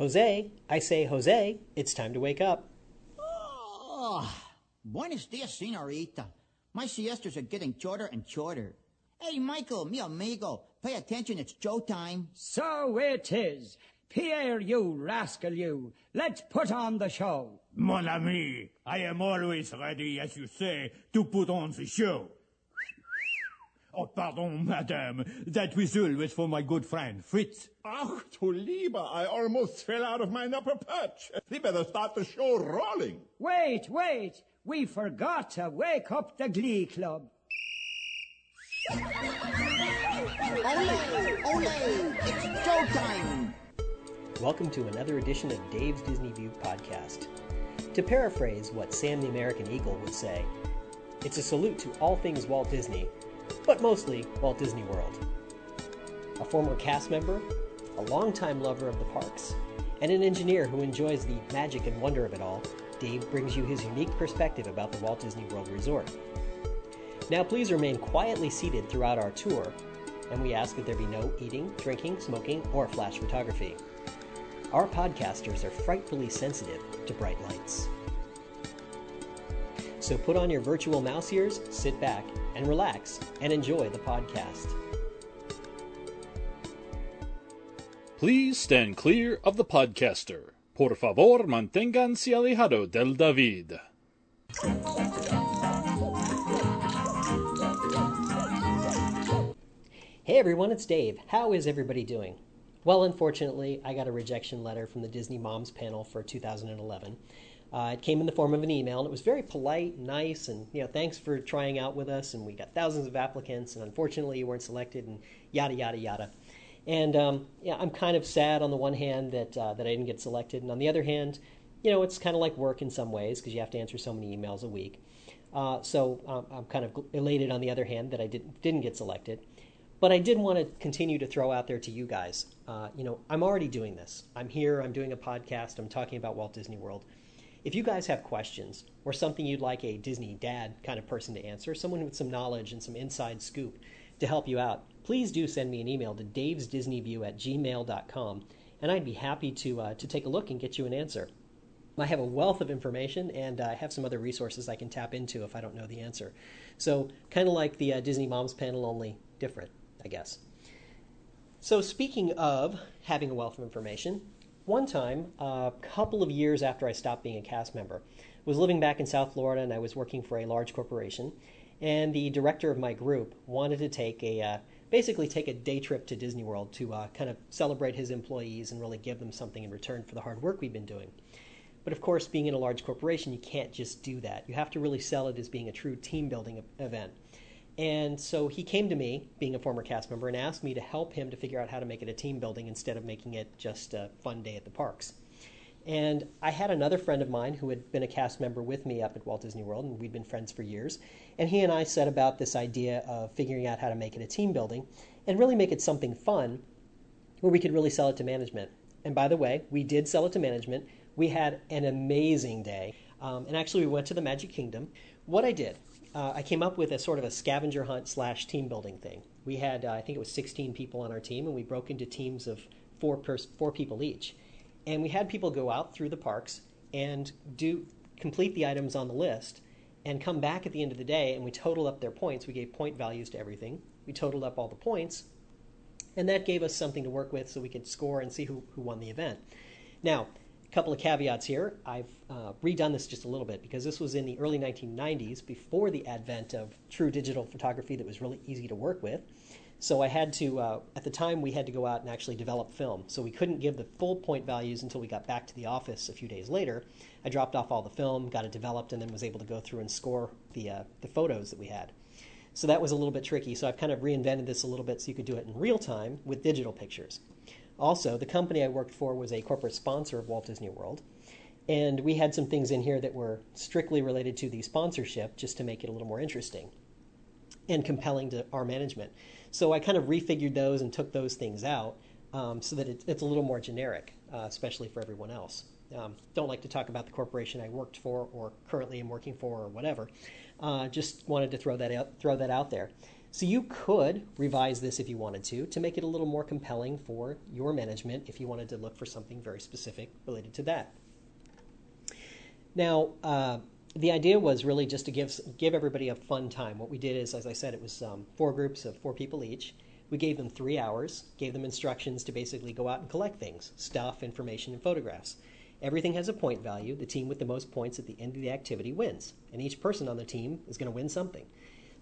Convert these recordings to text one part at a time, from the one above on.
Jose, I say, Jose, it's time to wake up. Oh, buenos dias, senorita. My siestas are getting shorter and shorter. Hey, Michael, mi amigo, pay attention, it's Joe time. So it is. Pierre, you rascal, you. Let's put on the show. Mon ami, I am always ready, as you say, to put on the show. Oh, pardon, madame. That whistle was for my good friend, Fritz. Ach, du lieber, I almost fell out of my upper perch. We better start the show rolling. Wait, wait. We forgot to wake up the Glee Club. Ole, ole, it's Joe time. Welcome to another edition of Dave's Disney View podcast. To paraphrase what Sam the American Eagle would say, it's a salute to all things Walt Disney, but mostly Walt Disney World. A former cast member, a longtime lover of the parks, and an engineer who enjoys the magic and wonder of it all, Dave brings you his unique perspective about the Walt Disney World Resort. Now, please remain quietly seated throughout our tour, and we ask that there be no eating, drinking, smoking, or flash photography. Our podcasters are frightfully sensitive to bright lights. So put on your virtual mouse ears, sit back, and relax, and enjoy the podcast. Please stand clear of the podcaster. Por favor, manténganse alejado del David. Hey everyone, it's Dave. How is everybody doing? Well, unfortunately, I got a rejection letter from the Disney Moms panel for 2011. Uh, it came in the form of an email, and it was very polite, nice, and you know, thanks for trying out with us. And we got thousands of applicants, and unfortunately, you weren't selected, and yada yada yada. And um, yeah, I'm kind of sad on the one hand that uh, that I didn't get selected, and on the other hand, you know, it's kind of like work in some ways because you have to answer so many emails a week. Uh, so um, I'm kind of elated on the other hand that I didn't didn't get selected. But I did want to continue to throw out there to you guys. Uh, you know, I'm already doing this. I'm here. I'm doing a podcast. I'm talking about Walt Disney World. If you guys have questions or something you'd like a Disney dad kind of person to answer, someone with some knowledge and some inside scoop to help you out, please do send me an email to davesdisneyview at gmail.com, and I'd be happy to, uh, to take a look and get you an answer. I have a wealth of information, and I have some other resources I can tap into if I don't know the answer. So, kind of like the uh, Disney Moms panel, only different, I guess. So, speaking of having a wealth of information, one time, a couple of years after I stopped being a cast member, was living back in South Florida and I was working for a large corporation. And the director of my group wanted to take a uh, basically take a day trip to Disney World to uh, kind of celebrate his employees and really give them something in return for the hard work we've been doing. But of course, being in a large corporation, you can't just do that. You have to really sell it as being a true team building event. And so he came to me, being a former cast member, and asked me to help him to figure out how to make it a team building instead of making it just a fun day at the parks. And I had another friend of mine who had been a cast member with me up at Walt Disney World, and we'd been friends for years. And he and I set about this idea of figuring out how to make it a team building and really make it something fun where we could really sell it to management. And by the way, we did sell it to management. We had an amazing day. Um, and actually, we went to the Magic Kingdom. What I did, uh, I came up with a sort of a scavenger hunt slash team building thing. We had, uh, I think it was 16 people on our team, and we broke into teams of four, pers- four people each. And we had people go out through the parks and do complete the items on the list and come back at the end of the day and we totaled up their points. We gave point values to everything. We totaled up all the points, and that gave us something to work with so we could score and see who, who won the event. Now, couple of caveats here. I've uh, redone this just a little bit because this was in the early 1990s before the advent of true digital photography that was really easy to work with. So I had to, uh, at the time, we had to go out and actually develop film. So we couldn't give the full point values until we got back to the office a few days later. I dropped off all the film, got it developed, and then was able to go through and score the, uh, the photos that we had. So that was a little bit tricky. So I've kind of reinvented this a little bit so you could do it in real time with digital pictures. Also, the company I worked for was a corporate sponsor of Walt Disney World. And we had some things in here that were strictly related to the sponsorship just to make it a little more interesting and compelling to our management. So I kind of refigured those and took those things out um, so that it, it's a little more generic, uh, especially for everyone else. Um, don't like to talk about the corporation I worked for or currently am working for or whatever. Uh, just wanted to throw that out, throw that out there. So you could revise this if you wanted to, to make it a little more compelling for your management if you wanted to look for something very specific related to that. Now, uh, the idea was really just to give give everybody a fun time. What we did is, as I said, it was um, four groups of four people each. We gave them three hours, gave them instructions to basically go out and collect things, stuff, information, and photographs. Everything has a point value. The team with the most points at the end of the activity wins, and each person on the team is going to win something.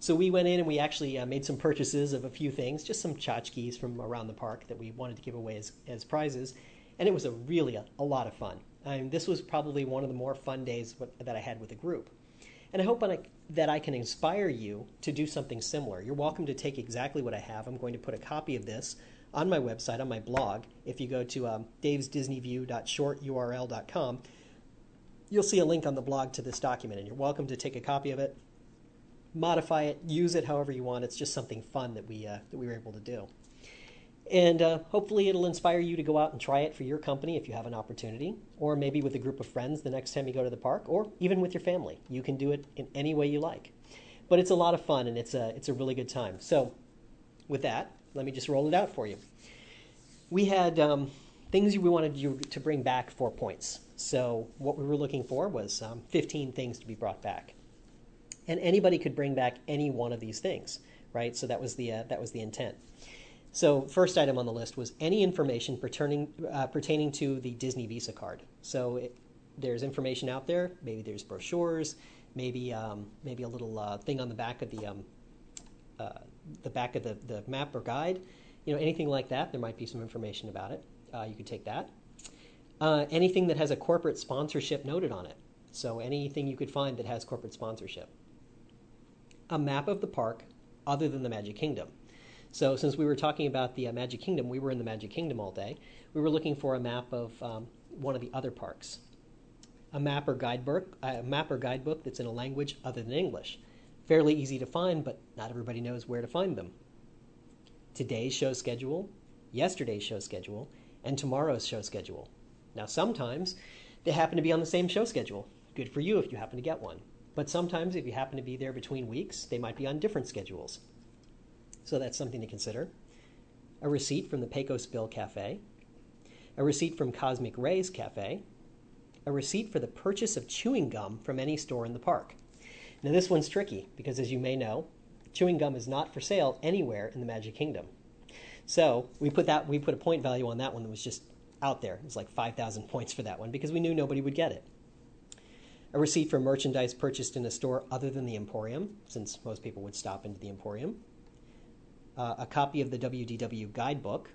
So we went in and we actually uh, made some purchases of a few things, just some tchotchkes from around the park that we wanted to give away as, as prizes, and it was a really a, a lot of fun. I mean, this was probably one of the more fun days that I had with the group. And I hope that I can inspire you to do something similar. You're welcome to take exactly what I have. I'm going to put a copy of this on my website, on my blog. If you go to um, davesdisneyview.shorturl.com, you'll see a link on the blog to this document, and you're welcome to take a copy of it, modify it, use it however you want. It's just something fun that we, uh, that we were able to do. And uh, hopefully, it'll inspire you to go out and try it for your company if you have an opportunity, or maybe with a group of friends the next time you go to the park, or even with your family. You can do it in any way you like. But it's a lot of fun and it's a, it's a really good time. So, with that, let me just roll it out for you. We had um, things we wanted you to bring back for points. So, what we were looking for was um, 15 things to be brought back. And anybody could bring back any one of these things, right? So, that was the, uh, that was the intent. So, first item on the list was any information pertaining, uh, pertaining to the Disney Visa card. So, it, there's information out there. Maybe there's brochures. Maybe um, maybe a little uh, thing on the back of the um, uh, the back of the, the map or guide. You know, anything like that. There might be some information about it. Uh, you could take that. Uh, anything that has a corporate sponsorship noted on it. So anything you could find that has corporate sponsorship. A map of the park other than the Magic Kingdom. So, since we were talking about the uh, Magic Kingdom, we were in the Magic Kingdom all day. We were looking for a map of um, one of the other parks, a map or guidebook, a map or guidebook that's in a language other than English. Fairly easy to find, but not everybody knows where to find them. Today's show schedule, yesterday's show schedule, and tomorrow's show schedule. Now, sometimes they happen to be on the same show schedule. Good for you if you happen to get one. But sometimes, if you happen to be there between weeks, they might be on different schedules. So that's something to consider. A receipt from the Pecos Bill Cafe, a receipt from Cosmic Rays Cafe, a receipt for the purchase of chewing gum from any store in the park. Now, this one's tricky because, as you may know, chewing gum is not for sale anywhere in the Magic Kingdom. So we put that we put a point value on that one that was just out there. It was like 5,000 points for that one because we knew nobody would get it. A receipt for merchandise purchased in a store other than the Emporium, since most people would stop into the Emporium uh, a copy of the WDW guidebook,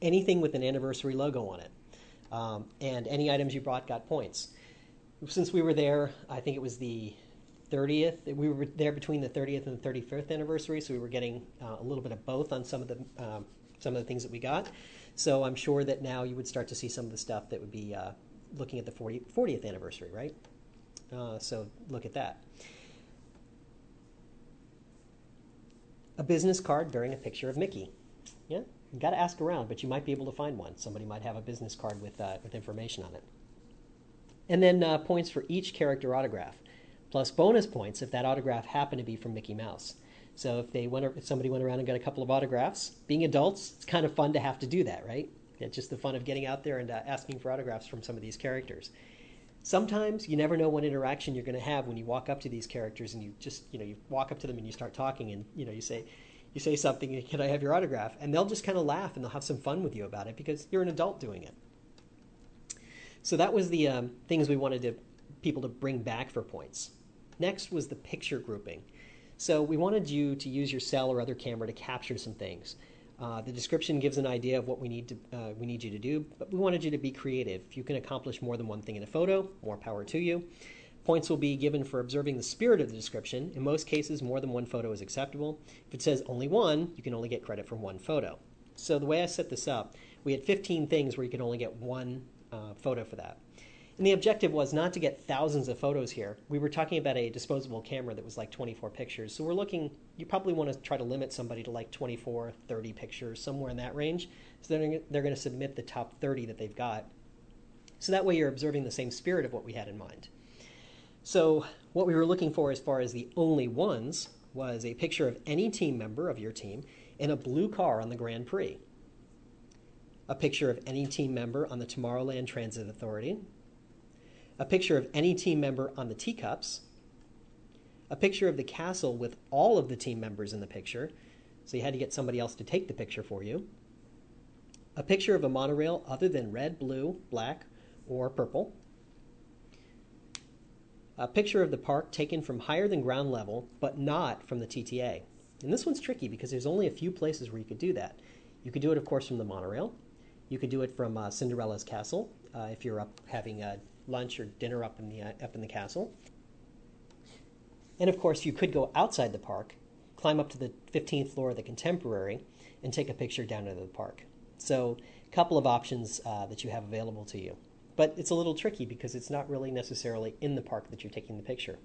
anything with an anniversary logo on it, um, and any items you brought got points. Since we were there, I think it was the 30th. We were there between the 30th and the 35th anniversary, so we were getting uh, a little bit of both on some of the um, some of the things that we got. So I'm sure that now you would start to see some of the stuff that would be uh, looking at the 40, 40th anniversary, right? Uh, so look at that. a business card bearing a picture of Mickey. Yeah, you got to ask around, but you might be able to find one. Somebody might have a business card with uh, with information on it. And then uh, points for each character autograph, plus bonus points if that autograph happened to be from Mickey Mouse. So if they went, if somebody went around and got a couple of autographs, being adults, it's kind of fun to have to do that, right? It's just the fun of getting out there and uh, asking for autographs from some of these characters. Sometimes you never know what interaction you're going to have when you walk up to these characters and you just you know you walk up to them and you start talking and you know you say you say something can i have your autograph? And they'll just kind of laugh and they'll have some fun with you about it because you're an adult doing it. So that was the um, things we wanted to people to bring back for points. Next was the picture grouping. So we wanted you to use your cell or other camera to capture some things uh, the description gives an idea of what we need to uh, we need you to do, but we wanted you to be creative. If you can accomplish more than one thing in a photo, more power to you. Points will be given for observing the spirit of the description. In most cases, more than one photo is acceptable. If it says only one, you can only get credit for one photo. So the way I set this up, we had 15 things where you could only get one uh, photo for that. And the objective was not to get thousands of photos here. We were talking about a disposable camera that was like 24 pictures. So we're looking, you probably want to try to limit somebody to like 24, 30 pictures, somewhere in that range. So they're, they're going to submit the top 30 that they've got. So that way you're observing the same spirit of what we had in mind. So what we were looking for as far as the only ones was a picture of any team member of your team in a blue car on the Grand Prix, a picture of any team member on the Tomorrowland Transit Authority, a picture of any team member on the teacups, a picture of the castle with all of the team members in the picture, so you had to get somebody else to take the picture for you, a picture of a monorail other than red, blue, black, or purple, a picture of the park taken from higher than ground level, but not from the TTA. And this one's tricky because there's only a few places where you could do that. You could do it, of course, from the monorail. You could do it from uh, Cinderella's castle uh, if you're up having uh, lunch or dinner up in the uh, up in the castle. And of course, you could go outside the park, climb up to the 15th floor of the Contemporary, and take a picture down into the park. So, a couple of options uh, that you have available to you. But it's a little tricky because it's not really necessarily in the park that you're taking the picture.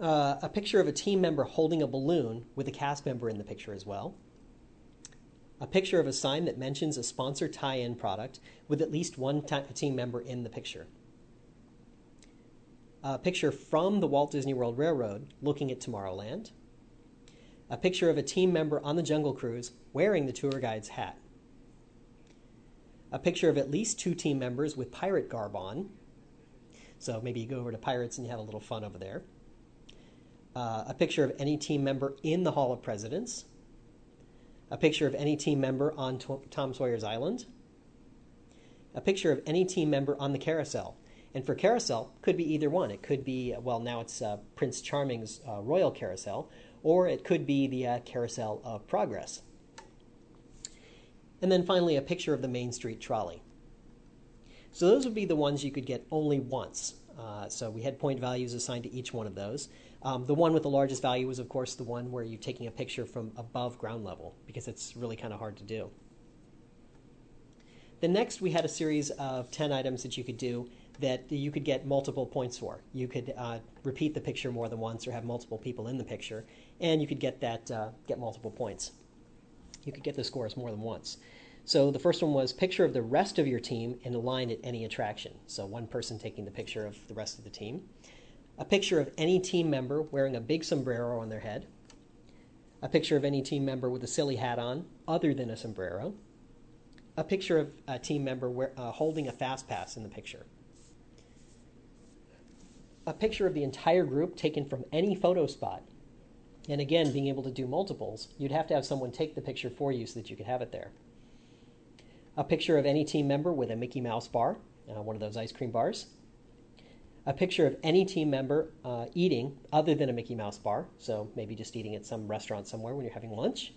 Uh, a picture of a team member holding a balloon with a cast member in the picture as well. A picture of a sign that mentions a sponsor tie in product with at least one team member in the picture. A picture from the Walt Disney World Railroad looking at Tomorrowland. A picture of a team member on the Jungle Cruise wearing the tour guide's hat a picture of at least two team members with pirate garb on. So maybe you go over to Pirates and you have a little fun over there. Uh, a picture of any team member in the Hall of Presidents. A picture of any team member on Tom Sawyer's Island. A picture of any team member on the carousel. And for carousel, could be either one. It could be, well, now it's uh, Prince Charming's uh, Royal Carousel, or it could be the uh, Carousel of Progress. And then finally, a picture of the Main Street trolley. So those would be the ones you could get only once. Uh, so we had point values assigned to each one of those. Um, the one with the largest value was, of course, the one where you're taking a picture from above ground level because it's really kind of hard to do. The next, we had a series of 10 items that you could do that you could get multiple points for. You could uh, repeat the picture more than once or have multiple people in the picture, and you could get that uh, get multiple points you could get the scores more than once. So the first one was picture of the rest of your team in a line at any attraction. So one person taking the picture of the rest of the team. A picture of any team member wearing a big sombrero on their head. A picture of any team member with a silly hat on other than a sombrero. A picture of a team member wear, uh, holding a fast pass in the picture. A picture of the entire group taken from any photo spot and again, being able to do multiples, you'd have to have someone take the picture for you so that you could have it there. A picture of any team member with a Mickey Mouse bar, uh, one of those ice cream bars. A picture of any team member uh, eating other than a Mickey Mouse bar, so maybe just eating at some restaurant somewhere when you're having lunch.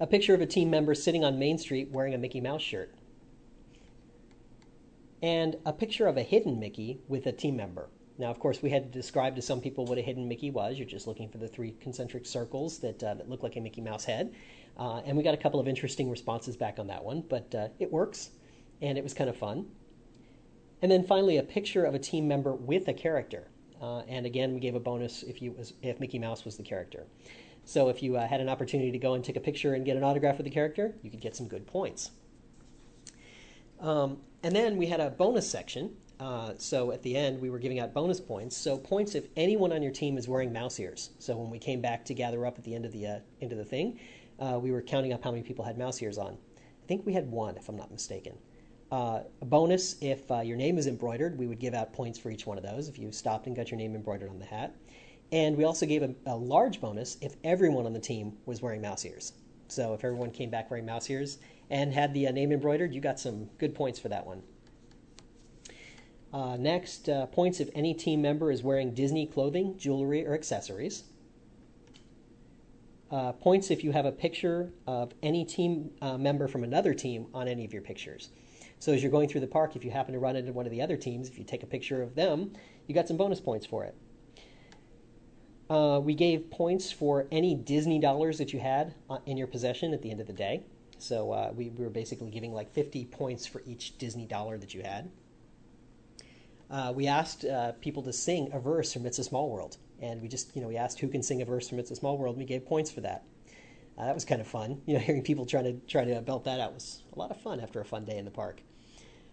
A picture of a team member sitting on Main Street wearing a Mickey Mouse shirt. And a picture of a hidden Mickey with a team member. Now, of course, we had to describe to some people what a hidden Mickey was. You're just looking for the three concentric circles that, uh, that look like a Mickey Mouse head. Uh, and we got a couple of interesting responses back on that one, but uh, it works, and it was kind of fun. And then finally, a picture of a team member with a character. Uh, and again, we gave a bonus if, you was, if Mickey Mouse was the character. So if you uh, had an opportunity to go and take a picture and get an autograph with the character, you could get some good points. Um, and then we had a bonus section uh, so at the end, we were giving out bonus points. So points if anyone on your team is wearing mouse ears. So when we came back to gather up at the end of the uh, end of the thing, uh, we were counting up how many people had mouse ears on. I think we had one, if I'm not mistaken. Uh, a bonus if uh, your name is embroidered, we would give out points for each one of those if you stopped and got your name embroidered on the hat. And we also gave a, a large bonus if everyone on the team was wearing mouse ears. So if everyone came back wearing mouse ears and had the name embroidered, you got some good points for that one. Uh, next, uh, points if any team member is wearing Disney clothing, jewelry, or accessories. Uh, points if you have a picture of any team uh, member from another team on any of your pictures. So as you're going through the park, if you happen to run into one of the other teams, if you take a picture of them, you got some bonus points for it. Uh, we gave points for any Disney dollars that you had uh, in your possession at the end of the day. So we, we were basically giving like 50 points for each Disney dollar that you had uh, we asked uh, people to sing a verse from It's a Small World. And we just, you know, we asked who can sing a verse from It's a Small World, and we gave points for that. Uh, that was kind of fun. You know, hearing people trying to try to belt that out was a lot of fun after a fun day in the park.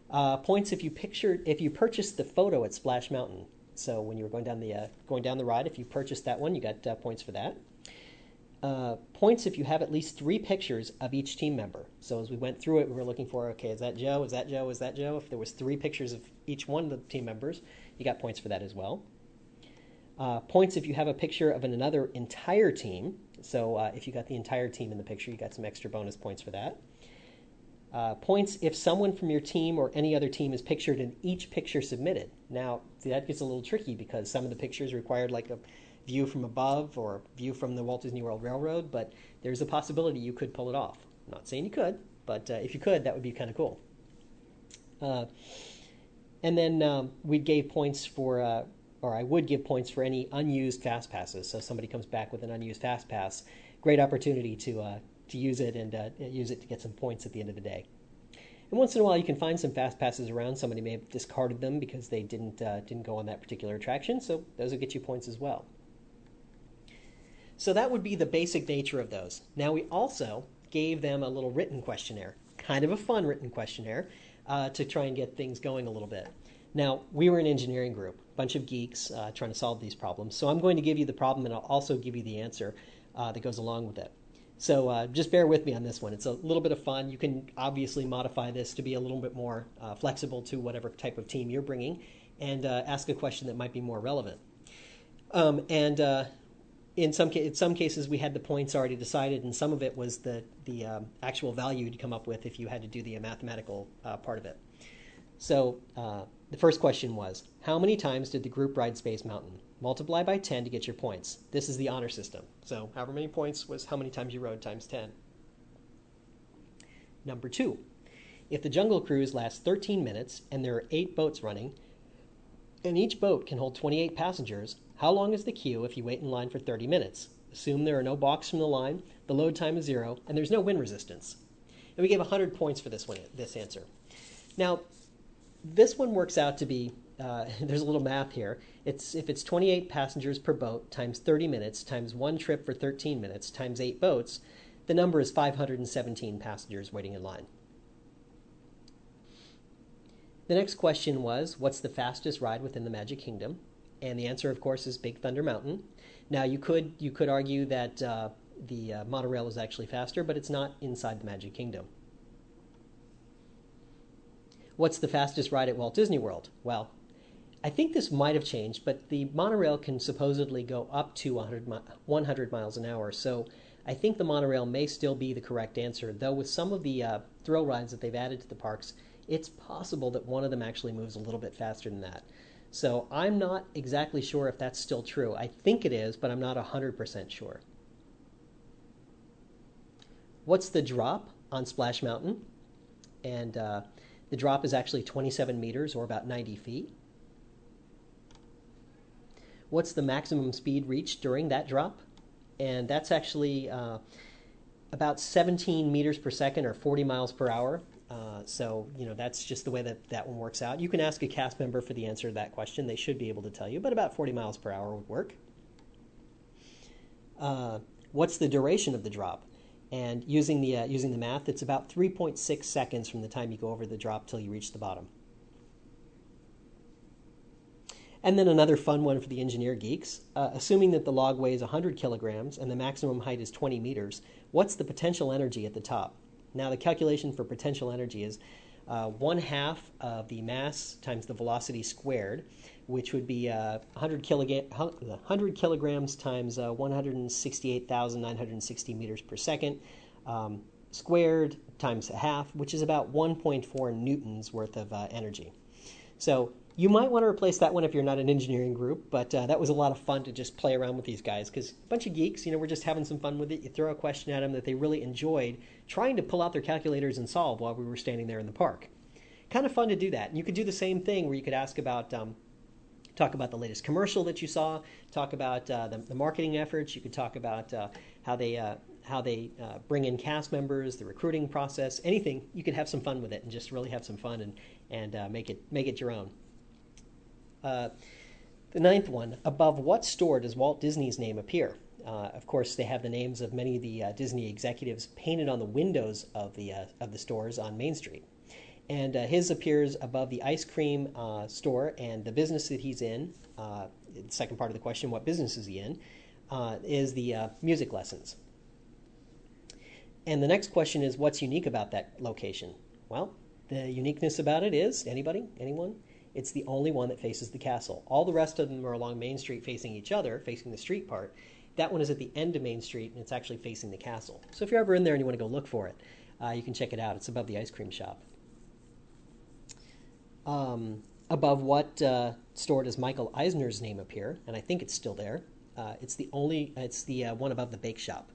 Uh, points if you pictured if you purchased the photo at Splash Mountain. So when you were going down the uh, going down the ride, if you purchased that one, you got uh, points for that. Uh, points if you have at least three pictures of each team member. So as we went through it, we were looking for okay, is that Joe? Is that Joe? Is that Joe? If there was three pictures of each one of the team members, you got points for that as well. Uh, points if you have a picture of another entire team. So uh, if you got the entire team in the picture, you got some extra bonus points for that. Uh, points if someone from your team or any other team is pictured in each picture submitted. Now, that gets a little tricky because some of the pictures required like a view from above or view from the Walt Disney World Railroad, but there's a possibility you could pull it off. I'm not saying you could, but uh, if you could, that would be kind of cool. Uh, and then um, we gave points for, uh, or I would give points for any unused fast passes. So somebody comes back with an unused fast pass, great opportunity to uh, to use it and uh, use it to get some points at the end of the day. And once in a while, you can find some fast passes around. Somebody may have discarded them because they didn't uh, didn't go on that particular attraction, so those will get you points as well. So that would be the basic nature of those. Now we also gave them a little written questionnaire, kind of a fun written questionnaire, uh, to try and get things going a little bit. Now we were an engineering group, a bunch of geeks uh, trying to solve these problems. So I'm going to give you the problem, and I'll also give you the answer uh, that goes along with it. So uh, just bear with me on this one. It's a little bit of fun. You can obviously modify this to be a little bit more uh, flexible to whatever type of team you're bringing, and uh, ask a question that might be more relevant. Um, and uh, in some ca- in some cases, we had the points already decided, and some of it was the the um, actual value you'd come up with if you had to do the mathematical uh, part of it. So uh, the first question was, how many times did the group ride Space Mountain? Multiply by 10 to get your points. This is the honor system. So however many points was how many times you rode times 10. Number two, if the jungle cruise lasts 13 minutes and there are eight boats running, and each boat can hold 28 passengers, how long is the queue if you wait in line for 30 minutes? Assume there are no balks from the line, the load time is zero, and there's no wind resistance. And we gave 100 points for this one, this answer. Now, this one works out to be uh, there's a little math here. It's if it's 28 passengers per boat times 30 minutes times one trip for 13 minutes times eight boats, the number is 517 passengers waiting in line. The next question was, what's the fastest ride within the Magic Kingdom? And the answer, of course, is Big Thunder Mountain. Now, you could you could argue that uh, the uh, monorail is actually faster, but it's not inside the Magic Kingdom. What's the fastest ride at Walt Disney World? Well, I think this might have changed, but the monorail can supposedly go up to 100, 100 miles an hour. So I think the monorail may still be the correct answer, though with some of the uh, thrill rides that they've added to the parks, it's possible that one of them actually moves a little bit faster than that. So I'm not exactly sure if that's still true. I think it is, but I'm not 100% sure. What's the drop on Splash Mountain? And uh, the drop is actually 27 meters or about 90 feet. What's the maximum speed reached during that drop? And that's actually uh, about 17 meters per second or 40 miles per hour. Uh, so, you know, that's just the way that that one works out. You can ask a cast member for the answer to that question. They should be able to tell you, but about 40 miles per hour would work. Uh, what's the duration of the drop? And using the, uh, using the math, it's about 3.6 seconds from the time you go over the drop till you reach the bottom. And then another fun one for the engineer geeks. Uh, assuming that the log weighs 100 kilograms and the maximum height is 20 meters, what's the potential energy at the top? Now, the calculation for potential energy is uh, one half of the mass times the velocity squared, which would be uh, 100, kiloga- 100 kilograms times uh, 168,960 meters per second, um, squared times a half, which is about 1.4 newtons worth of uh, energy. So you might want to replace that one if you're not an engineering group, but uh, that was a lot of fun to just play around with these guys because a bunch of geeks, you know, we're just having some fun with it. You throw a question at them that they really enjoyed trying to pull out their calculators and solve while we were standing there in the park. Kind of fun to do that. And you could do the same thing where you could ask about, um, talk about the latest commercial that you saw, talk about uh, the, the, marketing efforts. You could talk about uh, how they uh, how they uh, bring in cast members, the recruiting process, anything. You could have some fun with it and just really have some fun and and uh, make it make it your own. Uh, the ninth one, above what store does Walt Disney's name appear? Uh, of course, they have the names of many of the uh, Disney executives painted on the windows of the uh, of the stores on Main Street. And uh, his appears above the ice cream uh, store and the business that he's in. The second part of the question, what business is he in? Is the music lessons. And the next question is, what's unique about that location? Well, the uniqueness about it is anybody, anyone? It's the only one that faces the castle. All the rest of them are along Main Street facing each other, facing the street part. That one is at the end of Main Street and it's actually facing the castle. So if you're ever in there and you want to go look for it, uh, you can check it out. It's above the ice cream shop. Um, above what uh, store does Michael Eisner's name appear? And I think it's still there. Uh, it's the only. It's the uh, one above the bake shop.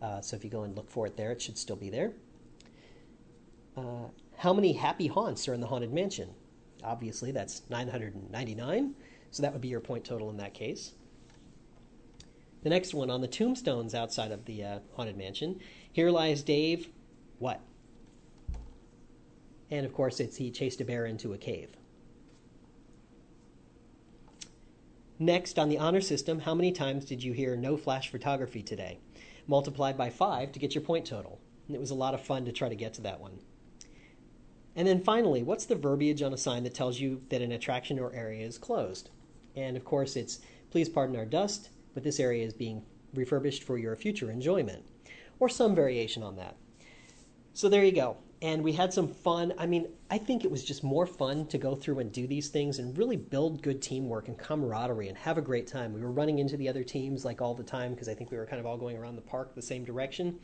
Uh, so if you go and look for it there, it should still be there. Uh, how many happy haunts are in the haunted mansion? Obviously, that's 999. So that would be your point total in that case. The next one on the tombstones outside of the uh, haunted mansion. Here lies Dave. What? And of course, it's he chased a bear into a cave. Next, on the honor system, how many times did you hear no flash photography today? Multiplied by five to get your point total. And it was a lot of fun to try to get to that one. And then finally, what's the verbiage on a sign that tells you that an attraction or area is closed? And of course, it's please pardon our dust, but this area is being refurbished for your future enjoyment, or some variation on that. So there you go. And we had some fun. I mean, I think it was just more fun to go through and do these things and really build good teamwork and camaraderie and have a great time. We were running into the other teams like all the time because I think we were kind of all going around the park the same direction.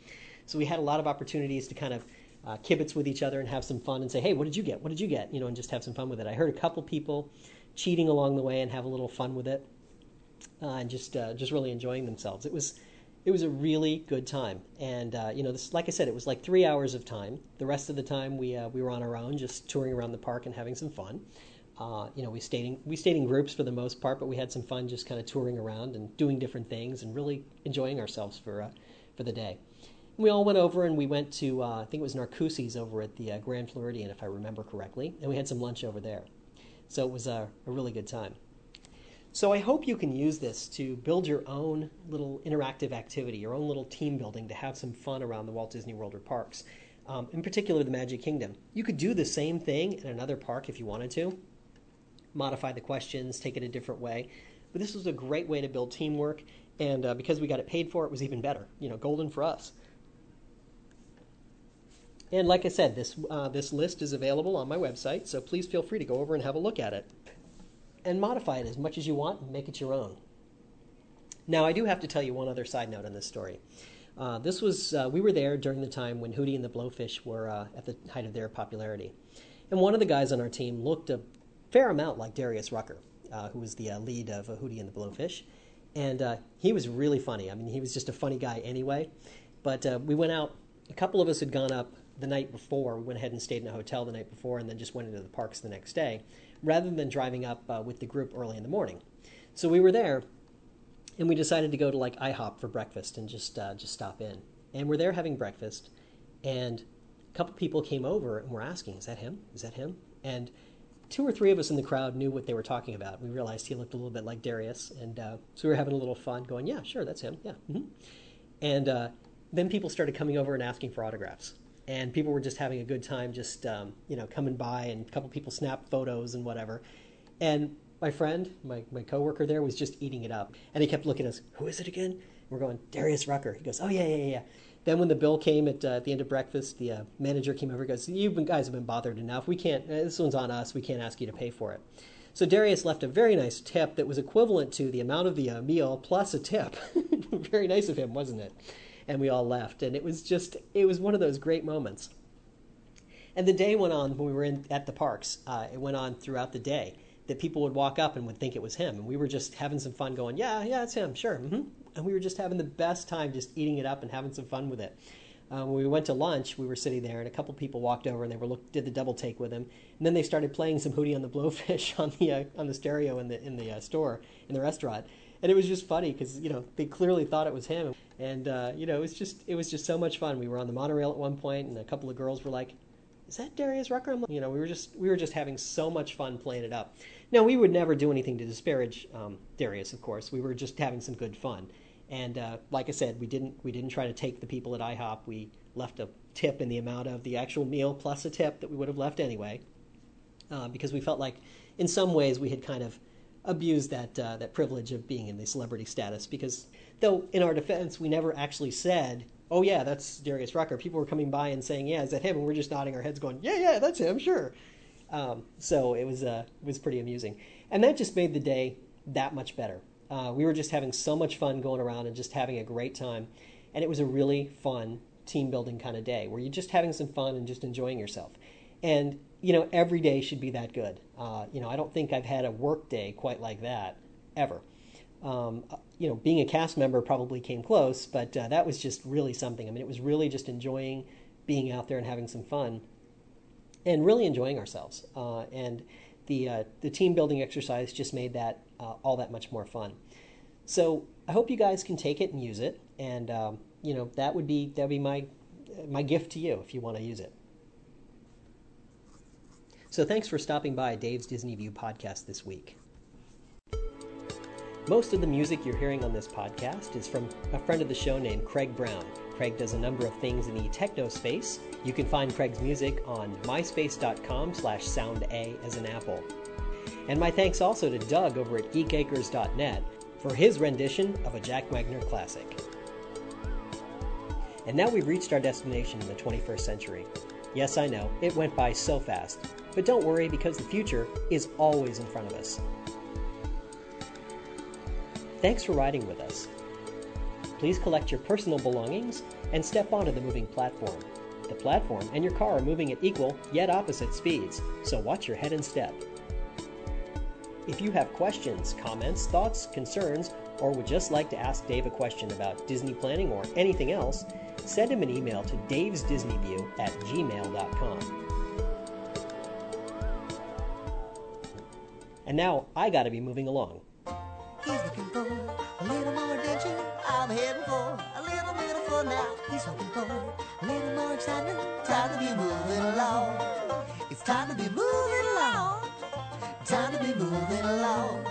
So we had a lot of opportunities to kind of uh, kibitz with each other and have some fun and say, hey, what did you get? What did you get? You know, and just have some fun with it. I heard a couple people cheating along the way and have a little fun with it uh, and just uh, just really enjoying themselves. It was it was a really good time, and uh, you know, this, like I said, it was like three hours of time. The rest of the time, we uh, we were on our own, just touring around the park and having some fun. Uh, you know, we stayed in, we stayed in groups for the most part, but we had some fun just kind of touring around and doing different things and really enjoying ourselves for for the day. We all went over and we went to uh, I think it was Narcoossee's over at the uh, Grand Floridian, if I remember correctly, and we had some lunch over there. So it was a, a really good time. So I hope you can use this to build your own little interactive activity, your own little team building to have some fun around the Walt Disney World or parks. Um, in particular, the Magic Kingdom. You could do the same thing in another park if you wanted to, modify the questions, take it a different way. But this was a great way to build teamwork, and uh, because we got it paid for, it was even better. You know, golden for us. And like I said, this uh, this list is available on my website, so please feel free to go over and have a look at it and modify it as much as you want and make it your own. Now, I do have to tell you one other side note on this story. Uh, this was uh, we were there during the time when Hootie and the Blowfish were uh, at the height of their popularity, and one of the guys on our team looked a fair amount like Darius Rucker, uh, who was the uh, lead of Hootie and the Blowfish, and he was really funny. I mean, he was just a funny guy anyway. But we went out. A couple of us had gone up the night before. We went ahead and stayed in a hotel the night before, and then just went into the parks the next day rather than driving up uh, with the group early in the morning. So we were there, and we decided to go to like IHOP for breakfast and just uh, just stop in. And we're there having breakfast, and a couple people came over and were asking, "Is that him? Is that him?" And two or three of us in the crowd knew what they were talking about. We realized he looked a little bit like Darius, and uh, so we were having a little fun, going, "Yeah, sure, that's him. Yeah." Mm-hmm. And uh, then people started coming over and asking for autographs and people were just having a good time, just um, you know, coming by, and a couple people snapped photos and whatever. And my friend, my my coworker there, was just eating it up, and he kept looking at us. Who is it again? And we're going Darius Rucker. He goes, Oh yeah, yeah, yeah. Then when the bill came at, uh, at the end of breakfast, the uh, manager came over. and goes, You guys have been bothered enough. We can't. Uh, this one's on us. We can't ask you to pay for it. So Darius left a very nice tip that was equivalent to the amount of the uh, meal plus a tip. very nice of him, wasn't it? And we all left. And it was just, it was one of those great moments. And the day went on when we were in, at the parks. Uh, it went on throughout the day that people would walk up and would think it was him. And we were just having some fun going, yeah, yeah, it's him, sure. Mm-hmm. And we were just having the best time just eating it up and having some fun with it. Uh, when we went to lunch, we were sitting there, and a couple people walked over and they were look, did the double take with him, and then they started playing some Hootie and the Blowfish on the uh, on the stereo in the in the uh, store in the restaurant, and it was just funny because you know they clearly thought it was him, and uh, you know it was just it was just so much fun. We were on the monorail at one point, and a couple of girls were like, "Is that Darius Rucker?" Like, you know, we were just we were just having so much fun playing it up. Now we would never do anything to disparage um, Darius, of course. We were just having some good fun, and uh, like I said, we didn't we didn't try to take the people at IHOP. We left a tip in the amount of the actual meal plus a tip that we would have left anyway, uh, because we felt like in some ways we had kind of abused that uh, that privilege of being in the celebrity status. Because though in our defense we never actually said, "Oh yeah, that's Darius Rucker," people were coming by and saying, "Yeah, is that him?" And we're just nodding our heads, going, "Yeah, yeah, that's him, sure." Um, so it was uh, it was pretty amusing, and that just made the day that much better. Uh, we were just having so much fun going around and just having a great time, and it was a really fun team building kind of day where you're just having some fun and just enjoying yourself. And you know, every day should be that good. Uh, you know, I don't think I've had a work day quite like that ever. Um, you know, being a cast member probably came close, but uh, that was just really something. I mean, it was really just enjoying being out there and having some fun, and really enjoying ourselves. Uh, and the uh, the team building exercise just made that uh, all that much more fun. So I hope you guys can take it and use it, and um, you know that would be that would be my my gift to you if you want to use it. So thanks for stopping by Dave's Disney View podcast this week. Most of the music you're hearing on this podcast is from a friend of the show named Craig Brown. Craig does a number of things in the techno space. You can find Craig's music on myspace.com slash sounda as an apple. And my thanks also to Doug over at geekacres.net for his rendition of a Jack Wagner classic. And now we've reached our destination in the 21st century. Yes, I know, it went by so fast. But don't worry because the future is always in front of us. Thanks for riding with us. Please collect your personal belongings and step onto the moving platform. The platform and your car are moving at equal yet opposite speeds, so watch your head and step. If you have questions, comments, thoughts, concerns, or would just like to ask Dave a question about Disney planning or anything else, send him an email to davesdisneyview at gmail.com. And now I gotta be moving along. He's looking for a little more adventure. I'm heading for a little bit of fun now. He's hoping for a little more excitement. Time to be moving along. It's time to be moving along. Time to be moving along.